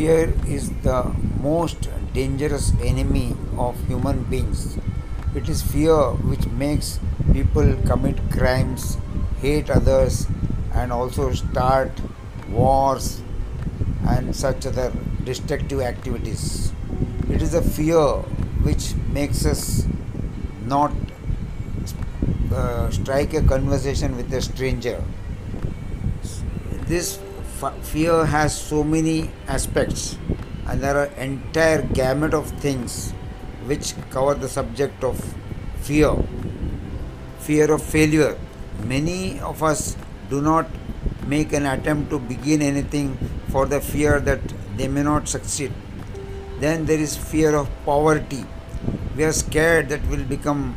Fear is the most dangerous enemy of human beings. It is fear which makes people commit crimes, hate others, and also start wars and such other destructive activities. It is a fear which makes us not uh, strike a conversation with a stranger. This fear has so many aspects, and there are entire gamut of things which cover the subject of fear. Fear of failure. Many of us do not make an attempt to begin anything for the fear that they may not succeed. Then there is fear of poverty. We are scared that we'll become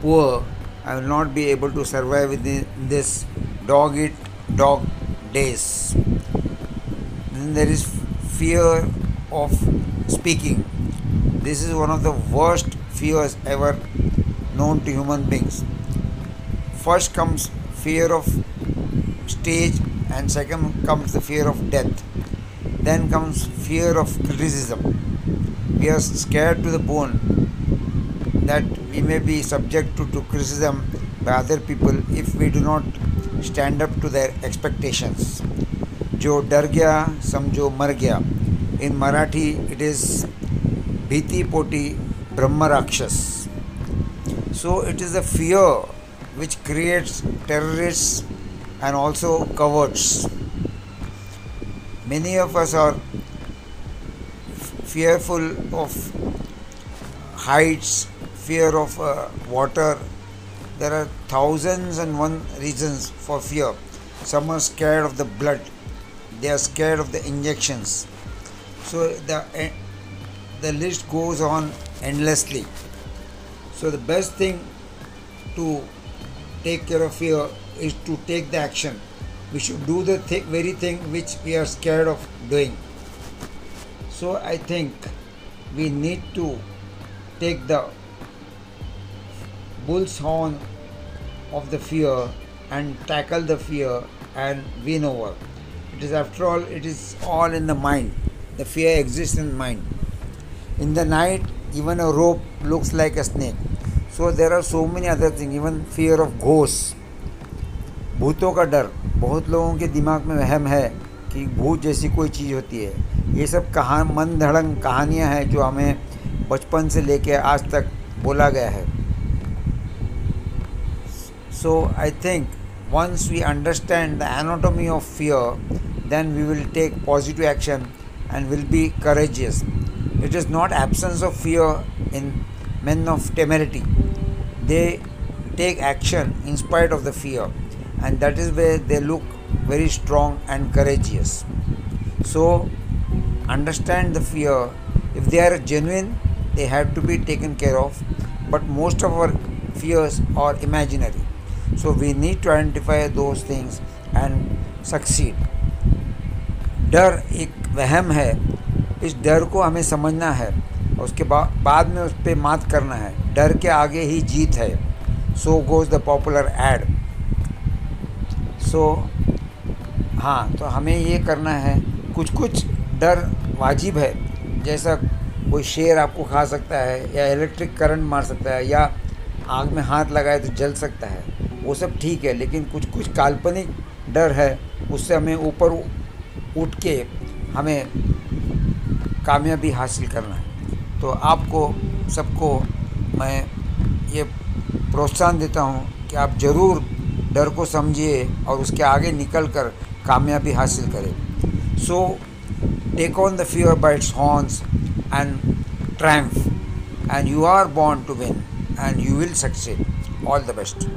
poor I will not be able to survive within this dog eat dog days. Then there is fear of speaking. This is one of the worst fears ever known to human beings. First comes fear of stage, and second comes the fear of death. Then comes fear of criticism. We are scared to the bone that we may be subject to, to criticism by other people if we do not stand up to their expectations. जो डर गया समझो मर गया इन Marathi it is भीति पोटी ब्रह्म राक्षस so it is a fear which creates terrorists and also cowards many of us are fearful of heights fear of uh, water. There are thousands and one reasons for fear. Some are scared of the blood, they are scared of the injections. So the, uh, the list goes on endlessly. So the best thing to take care of fear is to take the action. We should do the th- very thing which we are scared of doing. So I think we need to take the bull's horn of the fear and tackle the fear and win over. It is after all, it is all in the mind. The fear exists in mind. In the night, even a rope looks like a snake. So there are so many other things, even fear of ghosts. भूतों का डर बहुत लोगों के दिमाग में वहम है कि भूत जैसी कोई चीज़ होती है ये सब कहा मन धड़ंग कहानियाँ हैं जो हमें बचपन से लेके आज तक बोला गया है So I think once we understand the anatomy of fear, then we will take positive action and will be courageous. It is not absence of fear in men of temerity. They take action in spite of the fear, and that is where they look very strong and courageous. So understand the fear. If they are genuine, they have to be taken care of. But most of our fears are imaginary. So we need to identify those things and succeed. डर एक वहम है। इस डर को हमें समझना है। उसके बा, बाद में उस पर मात करना है। डर के आगे ही जीत है। So goes the popular ad so हाँ तो हमें ये करना है। कुछ कुछ डर वाजिब है। जैसा कोई शेर आपको खा सकता है या इलेक्ट्रिक करंट मार सकता है या आग में हाथ लगाए तो जल सकता है। वो सब ठीक है, लेकिन कुछ कुछ काल्पनिक डर है, उससे हमें ऊपर उठ के हमें कामयाबी हासिल करना है। तो आपको, सबको मैं ये प्रोत्साहन देता हूँ कि आप ज़रूर डर को समझिए और उसके आगे निकल कर कामयाबी हासिल करें। So take on the fear by its horns and triumph and you are born to win and you will succeed all the best